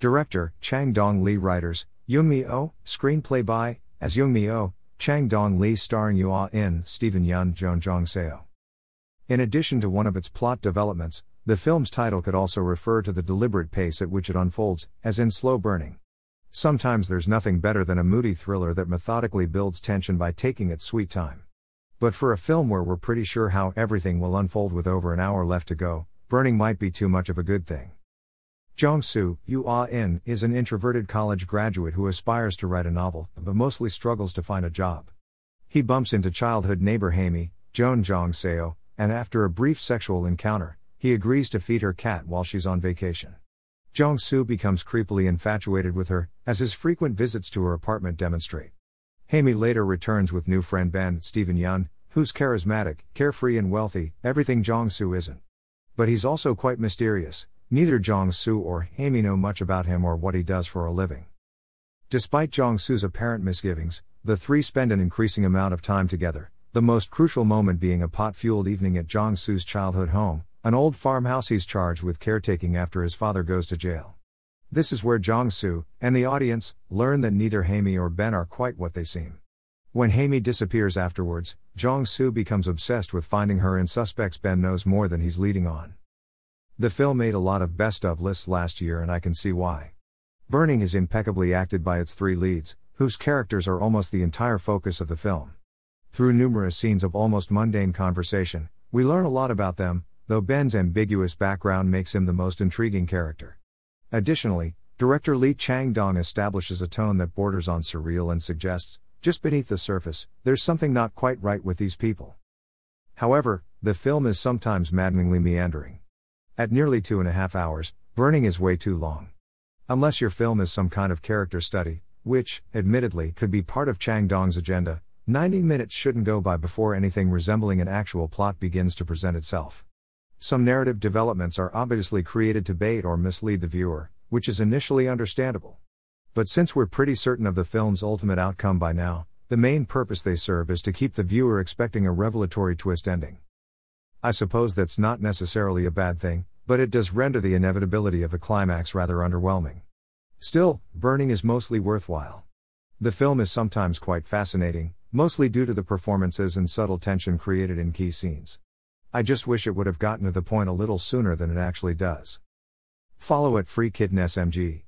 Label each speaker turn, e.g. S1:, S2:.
S1: Director, Chang Dong Lee Writers, Young-mi Oh, Screenplay by, as Young-mi Oh, Chang Dong Lee starring Yu Ah In, Steven Yeun, Jun Jong Seo. In addition to one of its plot developments, the film's title could also refer to the deliberate pace at which it unfolds, as in Slow Burning. Sometimes there's nothing better than a moody thriller that methodically builds tension by taking its sweet time. But for a film where we're pretty sure how everything will unfold with over an hour left to go, burning might be too much of a good thing. Jong Soo, Yu Ah In, is an introverted college graduate who aspires to write a novel, but mostly struggles to find a job. He bumps into childhood neighbor Haimi, Jun Jong Seo, and after a brief sexual encounter, he agrees to feed her cat while she's on vacation. Jong Soo becomes creepily infatuated with her, as his frequent visits to her apartment demonstrate. Haimi later returns with new friend Ben, Steven Yeun, who's charismatic, carefree, and wealthy, everything Jong Soo isn't. But he's also quite mysterious, Neither Jong Soo or Haimi know much about him or what he does for a living. Despite Jong Soo's apparent misgivings, the three spend an increasing amount of time together, the most crucial moment being a pot fueled evening at Jong Soo's childhood home, an old farmhouse he's charged with caretaking after his father goes to jail. This is where Jong Soo, and the audience, learn that neither Haimi or Ben are quite what they seem. When Haimi disappears afterwards, Jong Soo becomes obsessed with finding her and suspects Ben knows more than he's leading on. The film made a lot of best of lists last year, and I can see why. Burning is impeccably acted by its three leads, whose characters are almost the entire focus of the film. Through numerous scenes of almost mundane conversation, we learn a lot about them, though Ben's ambiguous background makes him the most intriguing character. Additionally, director Lee Chang Dong establishes a tone that borders on surreal and suggests, just beneath the surface, there's something not quite right with these people. However, the film is sometimes maddeningly meandering. At nearly two and a half hours, burning is way too long. Unless your film is some kind of character study, which, admittedly, could be part of Chang Dong's agenda, 90 minutes shouldn't go by before anything resembling an actual plot begins to present itself. Some narrative developments are obviously created to bait or mislead the viewer, which is initially understandable. But since we're pretty certain of the film's ultimate outcome by now, the main purpose they serve is to keep the viewer expecting a revelatory twist ending. I suppose that's not necessarily a bad thing, but it does render the inevitability of the climax rather underwhelming. Still, Burning is mostly worthwhile. The film is sometimes quite fascinating, mostly due to the performances and subtle tension created in key scenes. I just wish it would have gotten to the point a little sooner than it actually does. Follow at Free Kitten SMG.